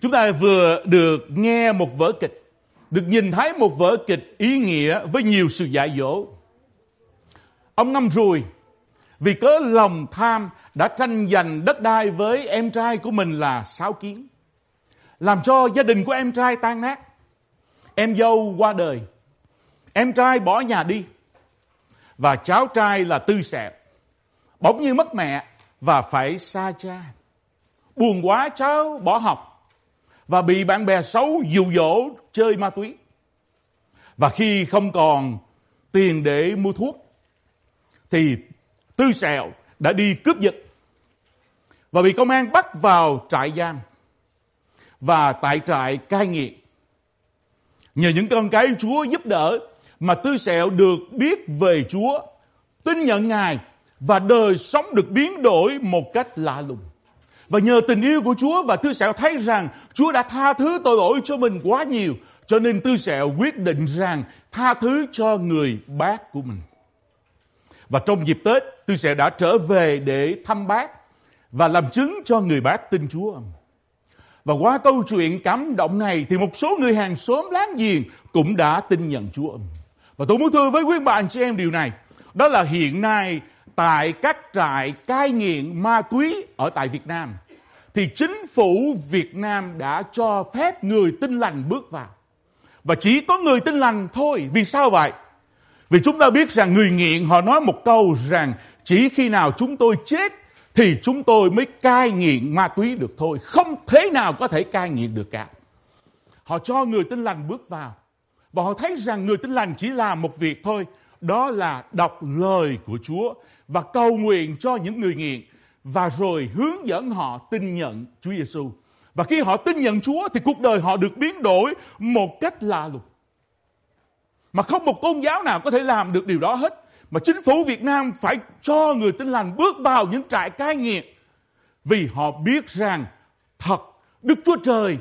Chúng ta vừa được nghe một vở kịch, được nhìn thấy một vở kịch ý nghĩa với nhiều sự dạy dỗ. Ông năm rùi vì cớ lòng tham đã tranh giành đất đai với em trai của mình là Sáu Kiến. Làm cho gia đình của em trai tan nát. Em dâu qua đời. Em trai bỏ nhà đi. Và cháu trai là Tư Sẹp, Bỗng nhiên mất mẹ và phải xa cha. Buồn quá cháu bỏ học. Và bị bạn bè xấu dụ dỗ chơi ma túy. Và khi không còn tiền để mua thuốc thì Tư Sẹo đã đi cướp giật và bị công an bắt vào trại giam và tại trại cai nghiện. Nhờ những con cái Chúa giúp đỡ mà Tư Sẹo được biết về Chúa, tin nhận Ngài và đời sống được biến đổi một cách lạ lùng. Và nhờ tình yêu của Chúa và Tư Sẹo thấy rằng Chúa đã tha thứ tội lỗi cho mình quá nhiều, cho nên Tư Sẹo quyết định rằng tha thứ cho người bác của mình. Và trong dịp Tết, Tư Sẹo đã trở về để thăm bác và làm chứng cho người bác tin Chúa. Và qua câu chuyện cảm động này thì một số người hàng xóm láng giềng cũng đã tin nhận Chúa. Và tôi muốn thưa với quý bạn chị em điều này. Đó là hiện nay tại các trại cai nghiện ma túy ở tại Việt Nam, thì chính phủ Việt Nam đã cho phép người tin lành bước vào. Và chỉ có người tin lành thôi. Vì sao vậy? Vì chúng ta biết rằng người nghiện, họ nói một câu rằng chỉ khi nào chúng tôi chết thì chúng tôi mới cai nghiện ma túy được thôi. Không thế nào có thể cai nghiện được cả. Họ cho người tin lành bước vào. Và họ thấy rằng người tin lành chỉ làm một việc thôi. Đó là đọc lời của Chúa và cầu nguyện cho những người nghiện. Và rồi hướng dẫn họ tin nhận Chúa Giêsu. Và khi họ tin nhận Chúa thì cuộc đời họ được biến đổi một cách lạ lùng. Mà không một tôn giáo nào có thể làm được điều đó hết. Mà chính phủ Việt Nam phải cho người tin lành bước vào những trại cai nghiện. Vì họ biết rằng thật, Đức Chúa Trời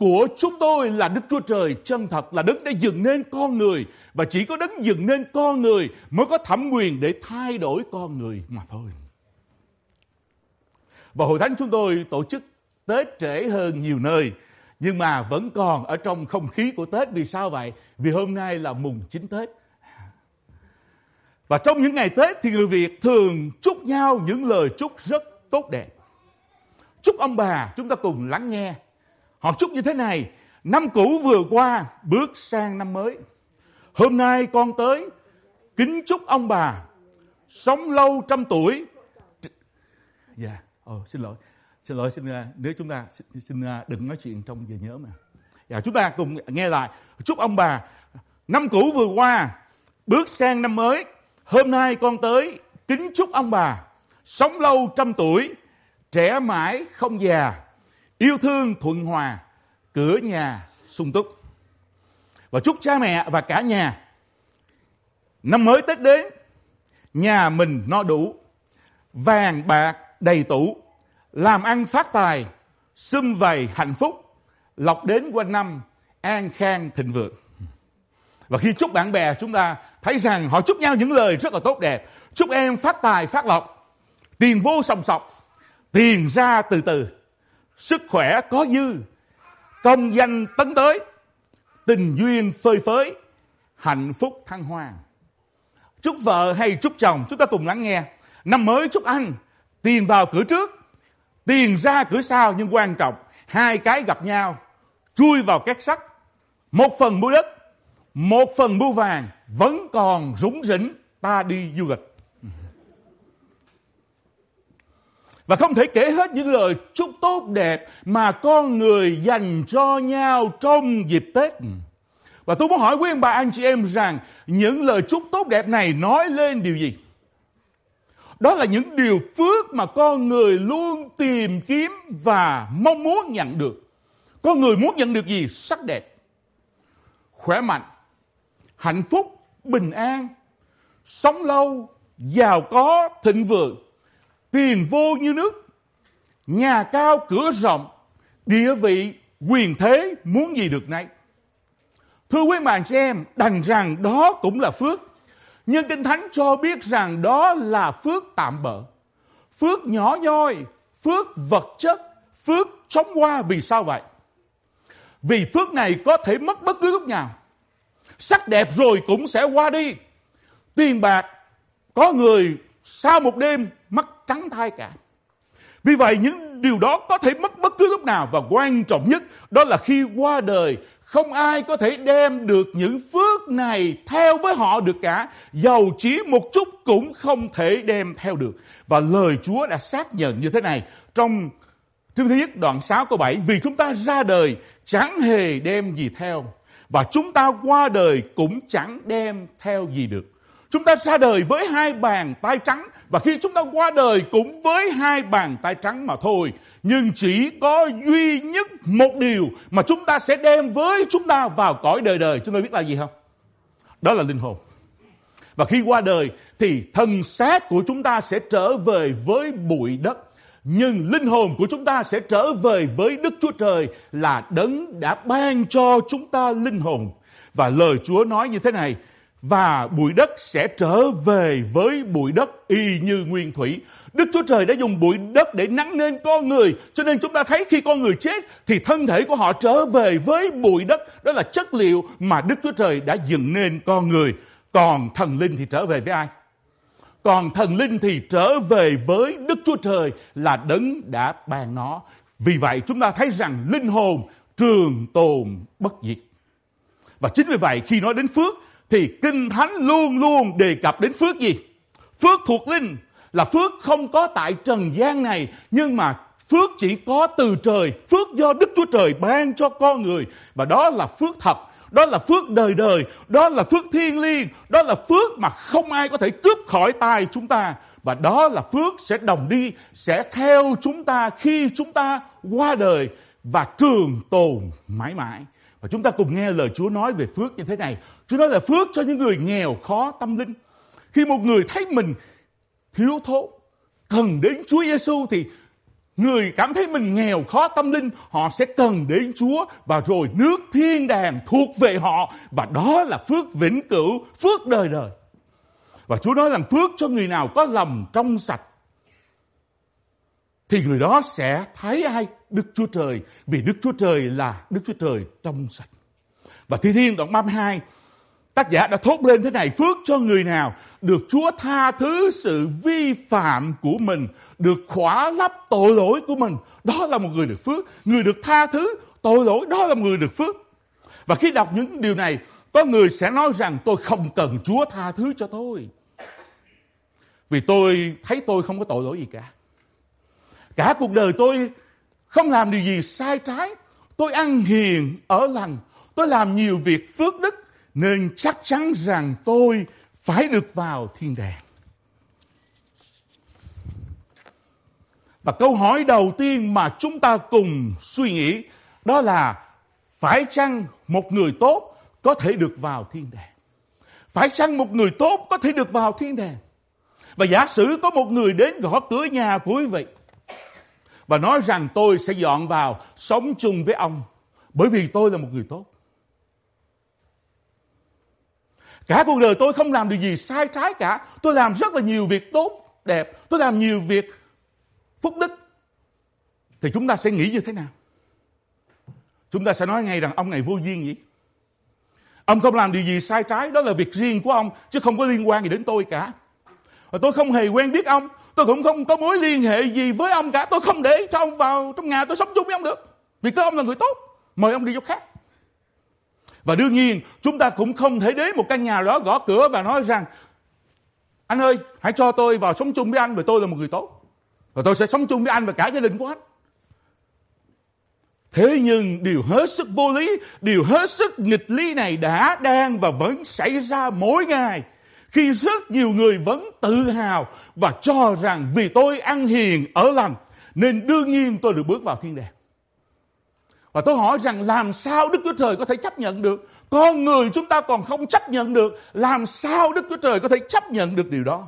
của chúng tôi là Đức Chúa Trời chân thật là Đức đã dựng nên con người và chỉ có đấng dựng nên con người mới có thẩm quyền để thay đổi con người mà thôi. Và hội thánh chúng tôi tổ chức Tết trễ hơn nhiều nơi, nhưng mà vẫn còn ở trong không khí của Tết vì sao vậy? Vì hôm nay là mùng 9 Tết. Và trong những ngày Tết thì người Việt thường chúc nhau những lời chúc rất tốt đẹp. Chúc ông bà chúng ta cùng lắng nghe. Họ chúc như thế này, năm cũ vừa qua bước sang năm mới. Hôm nay con tới kính chúc ông bà sống lâu trăm tuổi. Dạ, yeah. oh, xin lỗi. Xin lỗi, xin à, nếu chúng ta xin, xin à, đừng nói chuyện trong giờ nhớ mà. Dạ, chúng ta cùng nghe lại. Chúc ông bà năm cũ vừa qua bước sang năm mới. Hôm nay con tới kính chúc ông bà sống lâu trăm tuổi, trẻ mãi không già, yêu thương thuận hòa, cửa nhà sung túc. Và chúc cha mẹ và cả nhà năm mới Tết đến, nhà mình no đủ, vàng bạc đầy tủ, làm ăn phát tài, xum vầy hạnh phúc, lọc đến quanh năm, an khang thịnh vượng. Và khi chúc bạn bè chúng ta thấy rằng họ chúc nhau những lời rất là tốt đẹp. Chúc em phát tài, phát lộc, tiền vô sòng sọc, tiền ra từ từ, sức khỏe có dư, công danh tấn tới, tình duyên phơi phới, hạnh phúc thăng hoa. Chúc vợ hay chúc chồng chúng ta cùng lắng nghe. Năm mới chúc anh tiền vào cửa trước, Tiền ra cửa sau nhưng quan trọng, hai cái gặp nhau, chui vào két sắt. Một phần mua đất, một phần mua vàng, vẫn còn rủng rỉnh ta đi du lịch. Và không thể kể hết những lời chúc tốt đẹp mà con người dành cho nhau trong dịp Tết. Và tôi muốn hỏi quý ông bà anh chị em rằng những lời chúc tốt đẹp này nói lên điều gì? Đó là những điều phước mà con người luôn tìm kiếm và mong muốn nhận được. Con người muốn nhận được gì? Sắc đẹp, khỏe mạnh, hạnh phúc, bình an, sống lâu, giàu có, thịnh vượng, tiền vô như nước, nhà cao cửa rộng, địa vị, quyền thế muốn gì được nấy. Thưa quý bạn chị em, đành rằng đó cũng là phước. Nhưng Kinh Thánh cho biết rằng đó là phước tạm bợ, Phước nhỏ nhoi, phước vật chất, phước chóng qua vì sao vậy? Vì phước này có thể mất bất cứ lúc nào. Sắc đẹp rồi cũng sẽ qua đi. Tiền bạc, có người sau một đêm mất trắng thai cả. Vì vậy, những điều đó có thể mất bất cứ lúc nào, và quan trọng nhất, đó là khi qua đời, không ai có thể đem được những phước này theo với họ được cả. Dầu chỉ một chút cũng không thể đem theo được. Và lời Chúa đã xác nhận như thế này trong Thứ nhất đoạn 6 câu 7 Vì chúng ta ra đời, chẳng hề đem gì theo, Và chúng ta qua đời cũng chẳng đem theo gì được Chúng ta ra đời với hai bàn tay trắng và khi chúng ta qua đời cũng với hai bàn tay trắng mà thôi. Nhưng chỉ có duy nhất một điều mà chúng ta sẽ đem với chúng ta vào cõi đời đời. Chúng ta biết là gì không? Đó là linh hồn. Và khi qua đời thì thân xác của chúng ta sẽ trở về với bụi đất. Nhưng linh hồn của chúng ta sẽ trở về với Đức Chúa Trời là đấng đã ban cho chúng ta linh hồn. Và lời Chúa nói như thế này, và bụi đất sẽ trở về với bụi đất y như nguyên thủy. Đức Chúa Trời đã dùng bụi đất để nắng nên con người, cho nên chúng ta thấy khi con người chết thì thân thể của họ trở về với bụi đất, đó là chất liệu mà Đức Chúa Trời đã dựng nên con người. Còn thần linh thì trở về với ai? Còn thần linh thì trở về với Đức Chúa Trời là đấng đã ban nó. Vì vậy chúng ta thấy rằng linh hồn trường tồn bất diệt. Và chính vì vậy khi nói đến phước thì Kinh Thánh luôn luôn đề cập đến phước gì? Phước thuộc linh là phước không có tại trần gian này nhưng mà phước chỉ có từ trời, phước do Đức Chúa Trời ban cho con người và đó là phước thật. Đó là phước đời đời, đó là phước thiên liêng, đó là phước mà không ai có thể cướp khỏi tay chúng ta. Và đó là phước sẽ đồng đi, sẽ theo chúng ta khi chúng ta qua đời và trường tồn mãi mãi. Và chúng ta cùng nghe lời Chúa nói về phước như thế này. Chúa nói là phước cho những người nghèo khó tâm linh. Khi một người thấy mình thiếu thốn, cần đến Chúa Giêsu thì người cảm thấy mình nghèo khó tâm linh, họ sẽ cần đến Chúa và rồi nước thiên đàng thuộc về họ và đó là phước vĩnh cửu, phước đời đời. Và Chúa nói rằng phước cho người nào có lòng trong sạch thì người đó sẽ thấy ai? Đức Chúa Trời. Vì Đức Chúa Trời là Đức Chúa Trời trong sạch. Và Thi Thiên đoạn 32, tác giả đã thốt lên thế này, phước cho người nào được Chúa tha thứ sự vi phạm của mình, được khỏa lấp tội lỗi của mình. Đó là một người được phước. Người được tha thứ tội lỗi, đó là một người được phước. Và khi đọc những điều này, có người sẽ nói rằng tôi không cần Chúa tha thứ cho tôi. Vì tôi thấy tôi không có tội lỗi gì cả. Cả cuộc đời tôi không làm điều gì sai trái. Tôi ăn hiền, ở lành. Tôi làm nhiều việc phước đức. Nên chắc chắn rằng tôi phải được vào thiên đàng. Và câu hỏi đầu tiên mà chúng ta cùng suy nghĩ đó là phải chăng một người tốt có thể được vào thiên đàng? Phải chăng một người tốt có thể được vào thiên đàng? Và giả sử có một người đến gõ cửa nhà của quý vị và nói rằng tôi sẽ dọn vào sống chung với ông bởi vì tôi là một người tốt. Cả cuộc đời tôi không làm điều gì sai trái cả. Tôi làm rất là nhiều việc tốt, đẹp. Tôi làm nhiều việc phúc đức. Thì chúng ta sẽ nghĩ như thế nào? Chúng ta sẽ nói ngay rằng ông này vô duyên vậy Ông không làm điều gì sai trái, đó là việc riêng của ông, chứ không có liên quan gì đến tôi cả. Và tôi không hề quen biết ông, tôi cũng không có mối liên hệ gì với ông cả. Tôi không để cho ông vào trong nhà tôi sống chung với ông được. Vì cái ông là người tốt. Mời ông đi chỗ khác. Và đương nhiên chúng ta cũng không thể đến một căn nhà đó gõ cửa và nói rằng anh ơi hãy cho tôi vào sống chung với anh vì tôi là một người tốt. Và tôi sẽ sống chung với anh và cả gia đình của anh. Thế nhưng điều hết sức vô lý, điều hết sức nghịch lý này đã, đang và vẫn xảy ra mỗi ngày khi rất nhiều người vẫn tự hào và cho rằng vì tôi ăn hiền, ở lành, nên đương nhiên tôi được bước vào thiên đàng. Và tôi hỏi rằng làm sao Đức Chúa Trời có thể chấp nhận được? Con người chúng ta còn không chấp nhận được. Làm sao Đức Chúa Trời có thể chấp nhận được điều đó?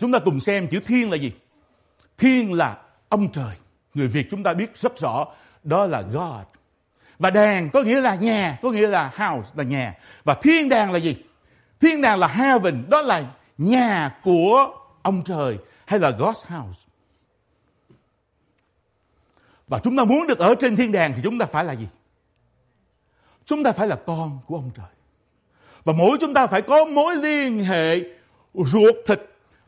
Chúng ta cùng xem chữ thiên là gì? Thiên là ông trời. Người Việt chúng ta biết rất rõ. Đó là God. Và đàng có nghĩa là nhà, có nghĩa là house là nhà. Và thiên đàng là gì? Thiên đàng là heaven, đó là nhà của ông trời hay là God's house. Và chúng ta muốn được ở trên thiên đàng thì chúng ta phải là gì? Chúng ta phải là con của ông trời. Và mỗi chúng ta phải có mối liên hệ ruột thịt,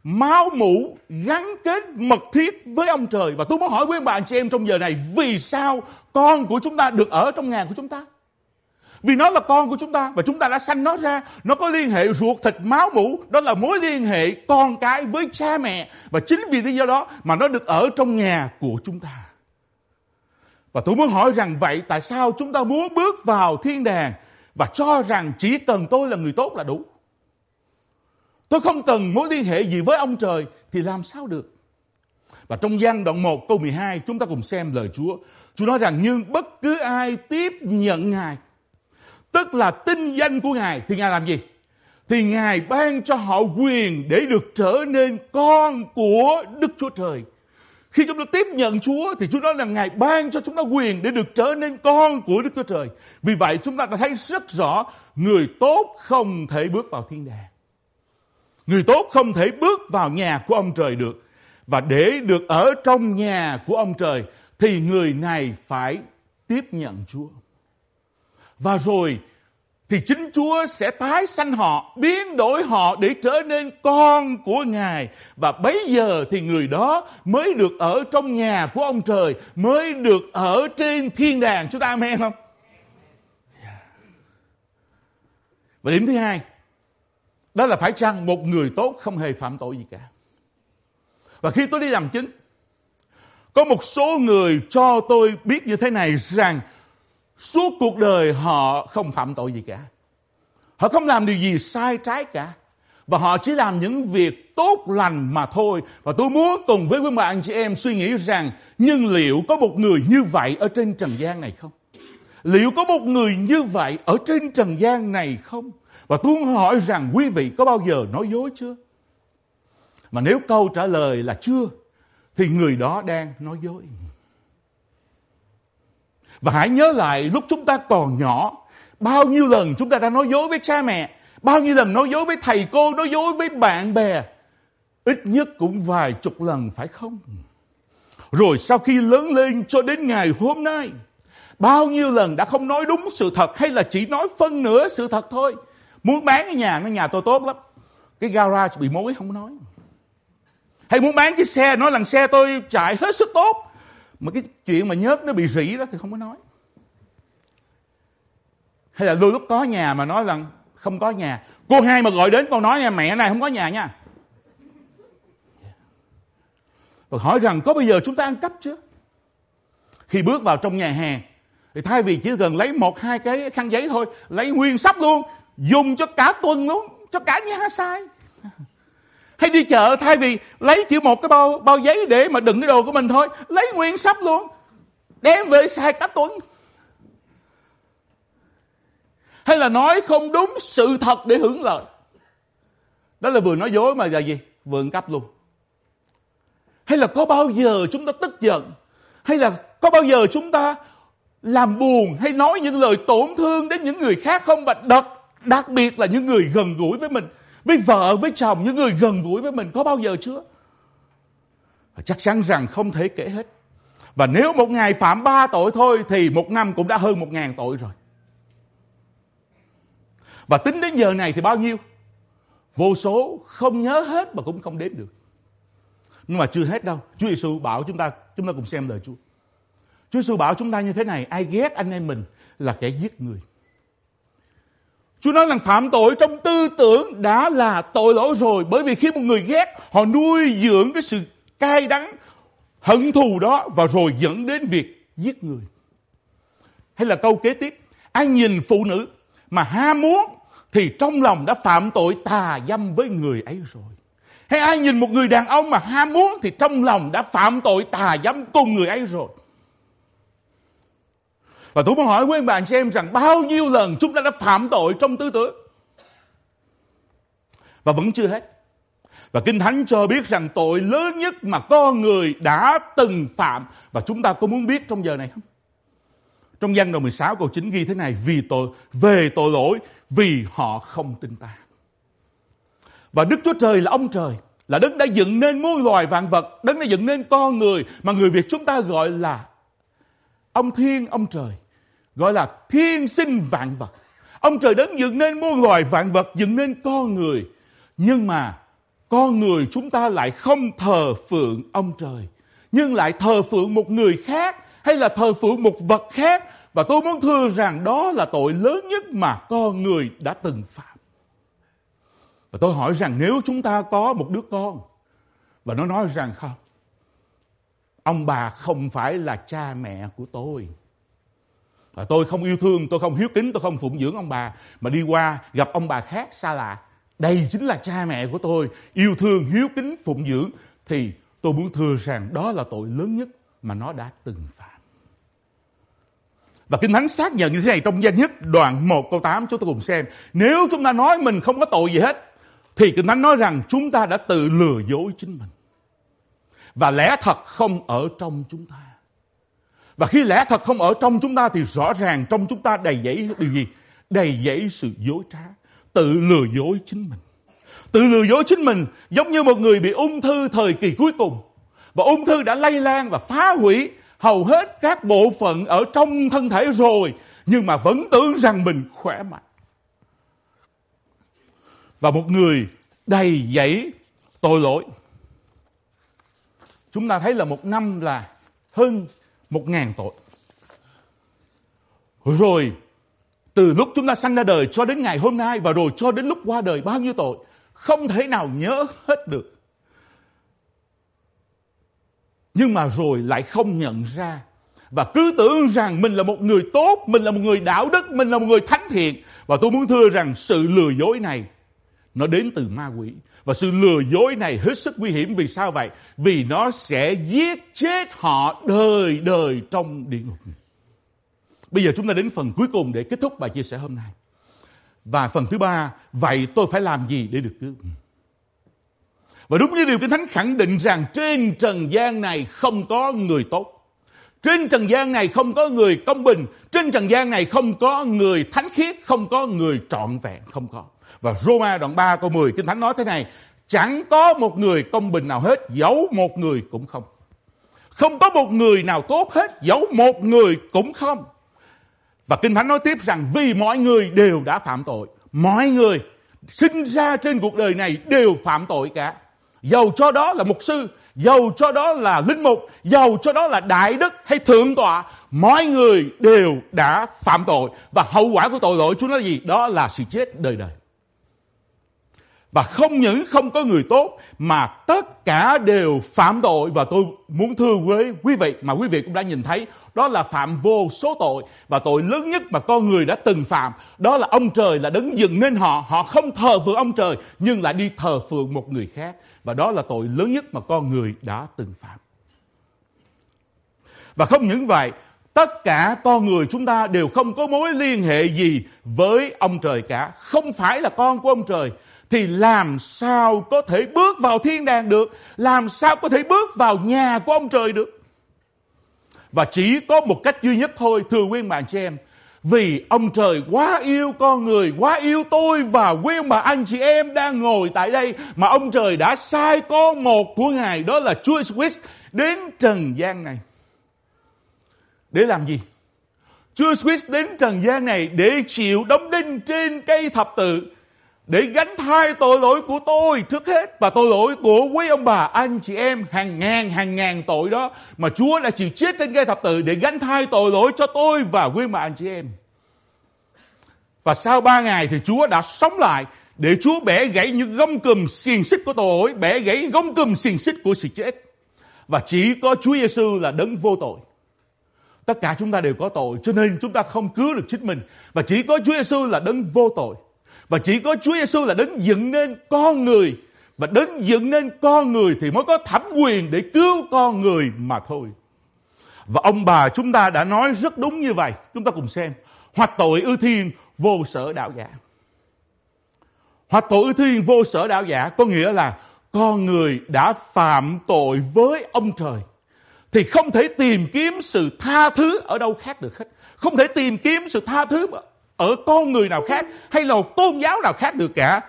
máu mủ gắn kết mật thiết với ông trời. Và tôi muốn hỏi quý bà anh chị em trong giờ này, vì sao con của chúng ta được ở trong nhà của chúng ta? Vì nó là con của chúng ta và chúng ta đã sanh nó ra. Nó có liên hệ ruột thịt máu mủ. Đó là mối liên hệ con cái với cha mẹ. Và chính vì lý do đó mà nó được ở trong nhà của chúng ta. Và tôi muốn hỏi rằng vậy, tại sao chúng ta muốn bước vào thiên đàng và cho rằng chỉ cần tôi là người tốt là đủ. Tôi không cần mối liên hệ gì với ông trời, thì làm sao được. Và trong gian đoạn 1 câu 12 chúng ta cùng xem lời Chúa. Chúa nói rằng, nhưng bất cứ ai tiếp nhận Ngài, tức là tinh danh của Ngài, thì Ngài làm gì? Thì Ngài ban cho họ quyền để được trở nên con của Đức Chúa Trời. Khi chúng ta tiếp nhận Chúa, thì Chúa nói là Ngài ban cho chúng ta quyền để được trở nên con của Đức Chúa Trời. Vì vậy, chúng ta đã thấy rất rõ, người tốt không thể bước vào thiên đàng. Người tốt không thể bước vào nhà của ông trời được. Và để được ở trong nhà của ông trời thì người này phải tiếp nhận Chúa. Và rồi thì chính Chúa sẽ tái sanh họ, biến đổi họ để trở nên con của Ngài. Và bấy giờ thì người đó mới được ở trong nhà của ông trời, mới được ở trên thiên đàng. Chúng ta amen không? Và điểm thứ hai, đó là phải chăng một người tốt không hề phạm tội gì cả. Và khi tôi đi làm chứng, có một số người cho tôi biết như thế này rằng Suốt cuộc đời họ không phạm tội gì cả. Họ không làm điều gì sai trái cả. Và họ chỉ làm những việc tốt lành mà thôi. Và tôi muốn cùng với quý bạn chị em suy nghĩ rằng nhưng liệu có một người như vậy ở trên trần gian này không? Liệu có một người như vậy ở trên trần gian này không? Và tôi muốn hỏi rằng quý vị có bao giờ nói dối chưa? Mà nếu câu trả lời là chưa, thì người đó đang nói dối. Và hãy nhớ lại lúc chúng ta còn nhỏ, bao nhiêu lần chúng ta đã nói dối với cha mẹ, bao nhiêu lần nói dối với thầy cô, nói dối với bạn bè. Ít nhất cũng vài chục lần phải không? Rồi sau khi lớn lên cho đến ngày hôm nay, bao nhiêu lần đã không nói đúng sự thật hay là chỉ nói phân nửa sự thật thôi. Muốn bán cái nhà, nó nhà tôi tốt lắm. Cái garage bị mối không nói. Hay muốn bán chiếc xe, nói lần xe tôi chạy hết sức tốt mà cái chuyện mà nhớt nó bị rỉ đó thì không có nói hay là đôi lúc có nhà mà nói rằng không có nhà cô hai mà gọi đến con nói nha mẹ này không có nhà nha và hỏi rằng có bây giờ chúng ta ăn cắp chưa khi bước vào trong nhà hàng thì thay vì chỉ cần lấy một hai cái khăn giấy thôi lấy nguyên sắp luôn dùng cho cả tuần luôn cho cả nhà sai hay đi chợ thay vì lấy chỉ một cái bao bao giấy để mà đựng cái đồ của mình thôi, lấy nguyên sắp luôn. Đem về xài cả tuần. Hay là nói không đúng sự thật để hưởng lợi. Đó là vừa nói dối mà là gì? Vừa cấp luôn. Hay là có bao giờ chúng ta tức giận? Hay là có bao giờ chúng ta làm buồn hay nói những lời tổn thương đến những người khác không? Và đặc, đặc biệt là những người gần gũi với mình với vợ, với chồng, những người gần gũi với mình có bao giờ chưa? Và chắc chắn rằng không thể kể hết. Và nếu một ngày phạm ba tội thôi thì một năm cũng đã hơn một ngàn tội rồi. Và tính đến giờ này thì bao nhiêu? Vô số không nhớ hết mà cũng không đếm được. Nhưng mà chưa hết đâu. Chúa Giêsu bảo chúng ta, chúng ta cùng xem lời Chúa. Chúa Giêsu bảo chúng ta như thế này, ai ghét anh em mình là kẻ giết người. Chúa nói rằng phạm tội trong tư tưởng đã là tội lỗi rồi. Bởi vì khi một người ghét, họ nuôi dưỡng cái sự cay đắng, hận thù đó và rồi dẫn đến việc giết người. Hay là câu kế tiếp, ai nhìn phụ nữ mà ham muốn thì trong lòng đã phạm tội tà dâm với người ấy rồi. Hay ai nhìn một người đàn ông mà ham muốn thì trong lòng đã phạm tội tà dâm cùng người ấy rồi. Và tôi muốn hỏi quý bạn chị em rằng bao nhiêu lần chúng ta đã phạm tội trong tư tưởng. Và vẫn chưa hết. Và Kinh Thánh cho biết rằng tội lớn nhất mà con người đã từng phạm. Và chúng ta có muốn biết trong giờ này không? Trong văn đầu 16 câu 9 ghi thế này. Vì tội, về tội lỗi, vì họ không tin ta. Và Đức Chúa Trời là ông trời. Là đấng đã dựng nên muôn loài vạn vật. Đấng đã dựng nên con người. Mà người Việt chúng ta gọi là ông thiên, ông trời, gọi là thiên sinh vạn vật. Ông trời đấng dựng nên muôn loài vạn vật, dựng nên con người. Nhưng mà con người chúng ta lại không thờ phượng ông trời, nhưng lại thờ phượng một người khác hay là thờ phượng một vật khác. Và tôi muốn thưa rằng đó là tội lớn nhất mà con người đã từng phạm. Và tôi hỏi rằng nếu chúng ta có một đứa con và nó nói rằng không, ông bà không phải là cha mẹ của tôi. Và tôi không yêu thương, tôi không hiếu kính, tôi không phụng dưỡng ông bà. Mà đi qua gặp ông bà khác xa lạ. Đây chính là cha mẹ của tôi. Yêu thương, hiếu kính, phụng dưỡng. Thì tôi muốn thừa rằng đó là tội lớn nhất mà nó đã từng phạm. Và Kinh Thánh xác nhận như thế này trong danh nhất đoạn 1 câu 8 chúng ta cùng xem. Nếu chúng ta nói mình không có tội gì hết thì Kinh Thánh nói rằng chúng ta đã tự lừa dối chính mình. Và lẽ thật không ở trong chúng ta. Và khi lẽ thật không ở trong chúng ta thì rõ ràng trong chúng ta đầy dẫy điều gì? Đầy dẫy sự dối trá. Tự lừa dối chính mình. Tự lừa dối chính mình giống như một người bị ung thư thời kỳ cuối cùng. Và ung thư đã lây lan và phá hủy hầu hết các bộ phận ở trong thân thể rồi. Nhưng mà vẫn tưởng rằng mình khỏe mạnh. Và một người đầy dẫy tội lỗi. Chúng ta thấy là một năm là hơn một ngàn tội. Rồi từ lúc chúng ta sanh ra đời cho đến ngày hôm nay và rồi cho đến lúc qua đời bao nhiêu tội không thể nào nhớ hết được. Nhưng mà rồi lại không nhận ra và cứ tưởng rằng mình là một người tốt, mình là một người đạo đức, mình là một người thánh thiện. Và tôi muốn thưa rằng sự lừa dối này nó đến từ ma quỷ. Và sự lừa dối này hết sức nguy hiểm vì sao vậy? Vì nó sẽ giết chết họ đời đời trong địa ngục. Bây giờ chúng ta đến phần cuối cùng để kết thúc bài chia sẻ hôm nay. Và phần thứ ba, vậy tôi phải làm gì để được cứu? Và đúng như điều Kinh Thánh khẳng định rằng trên trần gian này không có người tốt. Trên trần gian này không có người công bình. Trên trần gian này không có người thánh khiết. Không có người trọn vẹn. Không có. Và Roma đoạn 3 câu 10 Kinh Thánh nói thế này. Chẳng có một người công bình nào hết. Dẫu một người cũng không. Không có một người nào tốt hết. Dẫu một người cũng không. Và Kinh Thánh nói tiếp rằng vì mọi người đều đã phạm tội. Mọi người sinh ra trên cuộc đời này đều phạm tội cả. Dầu cho đó là mục sư, dầu cho đó là linh mục, dầu cho đó là đại đức hay thượng tọa, mọi người đều đã phạm tội. Và hậu quả của tội lỗi chúng nó là gì? Đó là sự chết đời đời. Và không những không có người tốt mà tất cả đều phạm tội. Và tôi muốn thưa với quý vị mà quý vị cũng đã nhìn thấy đó là phạm vô số tội. Và tội lớn nhất mà con người đã từng phạm đó là ông trời là đấng dựng nên họ. Họ không thờ phượng ông trời nhưng lại đi thờ phượng một người khác. Và đó là tội lớn nhất mà con người đã từng phạm. Và không những vậy, tất cả con người chúng ta đều không có mối liên hệ gì với ông trời cả, không phải là con của ông trời thì làm sao có thể bước vào thiên đàng được, làm sao có thể bước vào nhà của ông trời được. Và chỉ có một cách duy nhất thôi, thưa quý bạn chị em, vì ông trời quá yêu con người, quá yêu tôi và quý ông bà anh chị em đang ngồi tại đây mà ông trời đã sai con một của Ngài đó là Chúa Christ đến trần gian này. Để làm gì? Chúa Christ đến trần gian này để chịu đóng đinh trên cây thập tự để gánh thay tội lỗi của tôi trước hết và tội lỗi của quý ông bà anh chị em hàng ngàn hàng ngàn tội đó mà Chúa đã chịu chết trên cây thập tự để gánh thay tội lỗi cho tôi và quý ông bà anh chị em. Và sau ba ngày thì Chúa đã sống lại để Chúa bẻ gãy những gông cùm xiềng xích của tội, bẻ gãy gông cùm xiềng xích của sự chết. Và chỉ có Chúa Giêsu là đấng vô tội. Tất cả chúng ta đều có tội cho nên chúng ta không cứu được chính mình. Và chỉ có Chúa Giêsu là đấng vô tội. Và chỉ có Chúa Giêsu là đấng dựng nên con người và đấng dựng nên con người thì mới có thẩm quyền để cứu con người mà thôi. Và ông bà chúng ta đã nói rất đúng như vậy. Chúng ta cùng xem. Hoặc tội ư thiên, vô sở đạo giả. Hoặc tội ư thiên, vô sở đạo giả có nghĩa là con người đã phạm tội với ông trời thì không thể tìm kiếm sự tha thứ ở đâu khác được hết. Không thể tìm kiếm sự tha thứ ở con người nào khác hay là một tôn giáo nào khác được cả.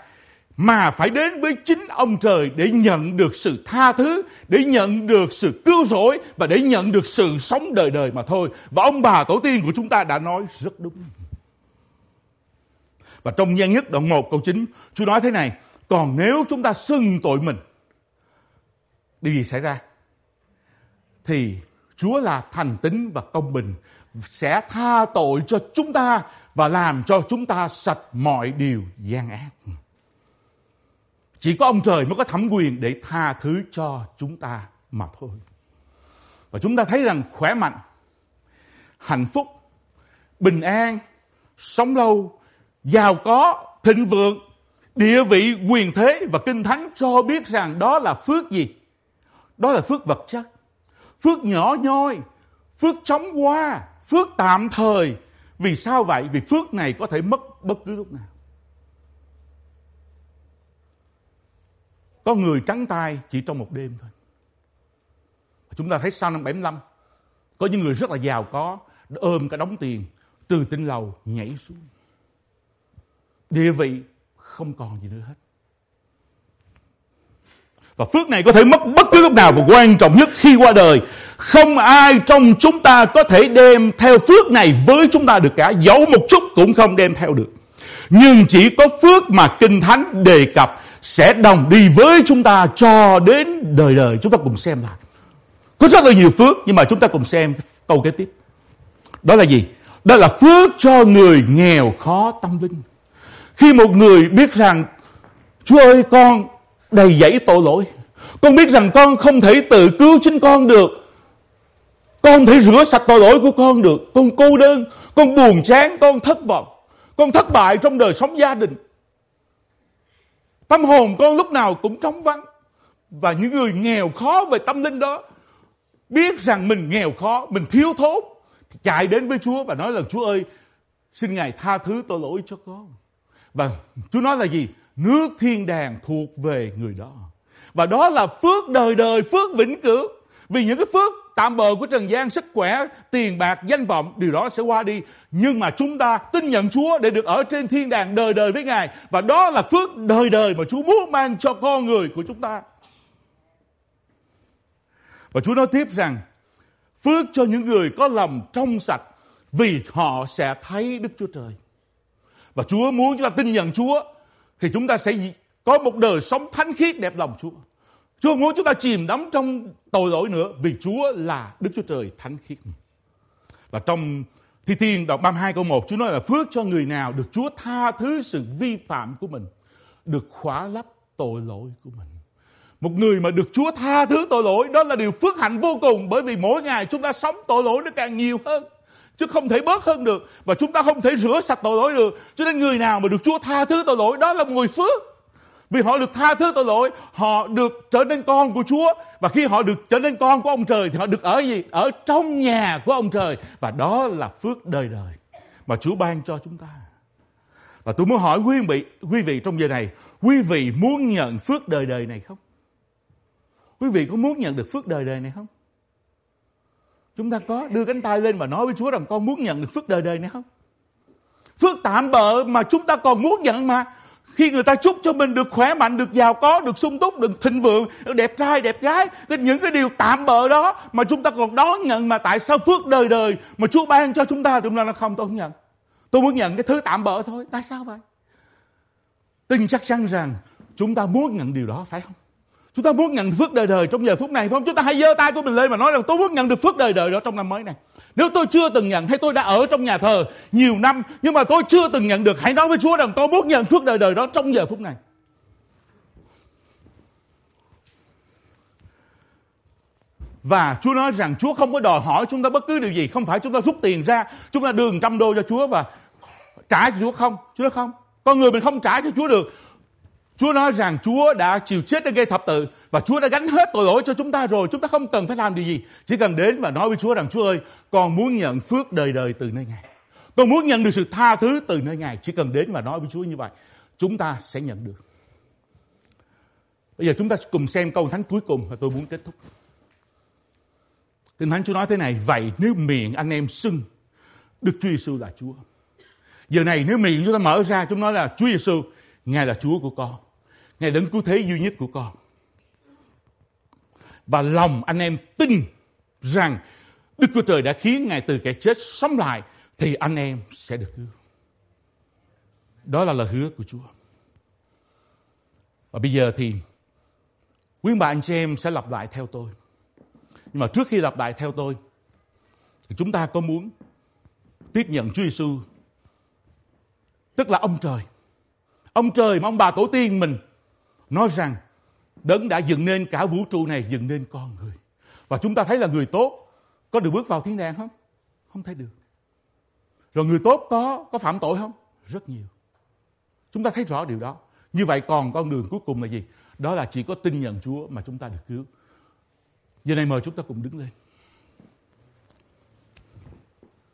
mà phải đến với chính ông trời để nhận được sự tha thứ, để nhận được sự cứu rỗi và để nhận được sự sống đời đời mà thôi. Và ông bà tổ tiên của chúng ta đã nói rất đúng. Và trong gian nhất đoạn 1 câu 9, Chúa nói thế này, còn nếu chúng ta xưng tội mình, điều gì xảy ra? Thì Chúa là thành tín và công bình sẽ tha tội cho chúng ta và làm cho chúng ta sạch mọi điều gian ác. Chỉ có ông trời mới có thẩm quyền để tha thứ cho chúng ta mà thôi. Và chúng ta thấy rằng khỏe mạnh, hạnh phúc, bình an, sống lâu, giàu có, thịnh vượng, địa vị, quyền thế và kinh thánh cho biết rằng đó là phước gì? Đó là phước vật chất, phước nhỏ nhoi, phước chóng qua, phước tạm thời. Vì sao vậy? Vì phước này có thể mất bất cứ lúc nào. Có người trắng tay chỉ trong một đêm thôi. Chúng ta thấy sau năm 75, có những người rất là giàu có, ôm cả đống tiền, từ tinh lầu nhảy xuống. Địa vị không còn gì nữa hết. Và phước này có thể mất bất cứ lúc nào và quan trọng nhất khi qua đời. Không ai trong chúng ta có thể đem theo phước này với chúng ta được cả. Dẫu một chút cũng không đem theo được. Nhưng chỉ có phước mà Kinh Thánh đề cập sẽ đồng đi với chúng ta cho đến đời đời. Chúng ta cùng xem lại. Có rất là nhiều phước, nhưng mà chúng ta cùng xem câu kế tiếp. Đó là gì? Đó là phước cho người nghèo khó tâm linh. Khi một người biết rằng, Chúa ơi, con đầy dẫy tội lỗi. Con biết rằng con không thể tự cứu chính con được. Con không thể rửa sạch tội lỗi của con được. Con cô đơn, con buồn chán, con thất vọng. Con thất bại trong đời sống gia đình. Tâm hồn con lúc nào cũng trống vắng. Và những người nghèo khó về tâm linh đó biết rằng mình nghèo khó, mình thiếu thốn, chạy đến với Chúa và nói là Chúa ơi, xin Ngài tha thứ tội lỗi cho con. Và Chúa nói là gì? Nước thiên đàng thuộc về người đó. Và đó là phước đời đời, phước vĩnh cửu. Vì những cái phước tạm bờ của Trần gian, sức khỏe, tiền bạc, danh vọng, điều đó sẽ qua đi. Nhưng mà chúng ta tin nhận Chúa để được ở trên thiên đàng đời đời với Ngài. Và đó là phước đời đời mà Chúa muốn mang cho con người của chúng ta. Và Chúa nói tiếp rằng, phước cho những người có lòng trong sạch vì họ sẽ thấy Đức Chúa Trời. Và Chúa muốn chúng ta tin nhận Chúa thì chúng ta sẽ có một đời sống thánh khiết đẹp lòng Chúa. Chúa muốn chúng ta chìm đắm trong tội lỗi nữa vì Chúa là Đức Chúa Trời thánh khiết. Và trong Thi Thiên đoạn 32 câu 1 Chúa nói là phước cho người nào được Chúa tha thứ sự vi phạm của mình, được khóa lấp tội lỗi của mình. Một người mà được Chúa tha thứ tội lỗi đó là điều phước hạnh vô cùng bởi vì mỗi ngày chúng ta sống tội lỗi nó càng nhiều hơn chứ không thể bớt hơn được. Và chúng ta không thể rửa sạch tội lỗi được. Cho nên người nào mà được Chúa tha thứ tội lỗi, đó là người phước. Vì họ được tha thứ tội lỗi, họ được trở nên con của Chúa. Và khi họ được trở nên con của ông trời, thì họ được ở gì? Ở trong nhà của ông trời. Và đó là phước đời đời mà Chúa ban cho chúng ta. Và tôi muốn hỏi quý vị quý vị trong giờ này, quý vị muốn nhận phước đời đời này không? Quý vị có muốn nhận được phước đời đời này không? Chúng ta có đưa cánh tay lên và nói với Chúa rằng con muốn nhận được phước đời đời này không? Phước tạm bợ mà chúng ta còn muốn nhận mà. Khi người ta chúc cho mình được khỏe mạnh, được giàu có, được sung túc, được thịnh vượng, được đẹp trai, đẹp gái. Thì những cái điều tạm bợ đó mà chúng ta còn đón nhận mà tại sao phước đời đời mà Chúa ban cho chúng ta thì chúng ta nói không tôi không nhận. Tôi muốn nhận cái thứ tạm bợ thôi. Tại sao vậy? Tin chắc chắn rằng chúng ta muốn nhận điều đó phải không? Chúng ta muốn nhận phước đời đời trong giờ phút này phải không? Chúng ta hãy giơ tay của mình lên và nói rằng tôi muốn nhận được phước đời đời đó trong năm mới này. Nếu tôi chưa từng nhận hay tôi đã ở trong nhà thờ nhiều năm nhưng mà tôi chưa từng nhận được hãy nói với Chúa rằng tôi muốn nhận phước đời đời đó trong giờ phút này. Và Chúa nói rằng Chúa không có đòi hỏi chúng ta bất cứ điều gì. Không phải chúng ta rút tiền ra, chúng ta đưa trăm đô cho Chúa và trả cho Chúa không. Chúa nói không. Con người mình không trả cho Chúa được. Chúa nói rằng Chúa đã chịu chết trên gây thập tự và Chúa đã gánh hết tội lỗi cho chúng ta rồi. Chúng ta không cần phải làm điều gì. Chỉ cần đến và nói với Chúa rằng Chúa ơi, con muốn nhận phước đời đời từ nơi Ngài. Con muốn nhận được sự tha thứ từ nơi Ngài. Chỉ cần đến và nói với Chúa như vậy, chúng ta sẽ nhận được. Bây giờ chúng ta cùng xem câu thánh cuối cùng và tôi muốn kết thúc. Kinh Thánh Chúa nói thế này, vậy nếu miệng anh em xưng Đức Chúa Giêsu là Chúa. Giờ này nếu miệng chúng ta mở ra, chúng nói là Chúa Giêsu, Ngài là Chúa của con. Ngài đấng cứu thế duy nhất của con. Và lòng anh em tin rằng Đức Chúa Trời đã khiến Ngài từ kẻ chết sống lại, thì anh em sẽ được cứu. Đó là lời hứa của Chúa. Và bây giờ thì quý bà anh chị em sẽ lặp lại theo tôi. Nhưng mà trước khi lặp lại theo tôi, thì chúng ta có muốn tiếp nhận Chúa Giêsu tức là ông trời. Ông trời mà ông bà tổ tiên mình nói rằng, đấng đã dựng nên cả vũ trụ này, dựng nên con người. Và chúng ta thấy là người tốt có được bước vào thiên đàng không? Không thấy được. Rồi người tốt có có phạm tội không? Rất nhiều. Chúng ta thấy rõ điều đó. Như vậy còn con đường cuối cùng là gì? Đó là chỉ có tin nhận Chúa mà chúng ta được cứu. Giờ này mời chúng ta cùng đứng lên.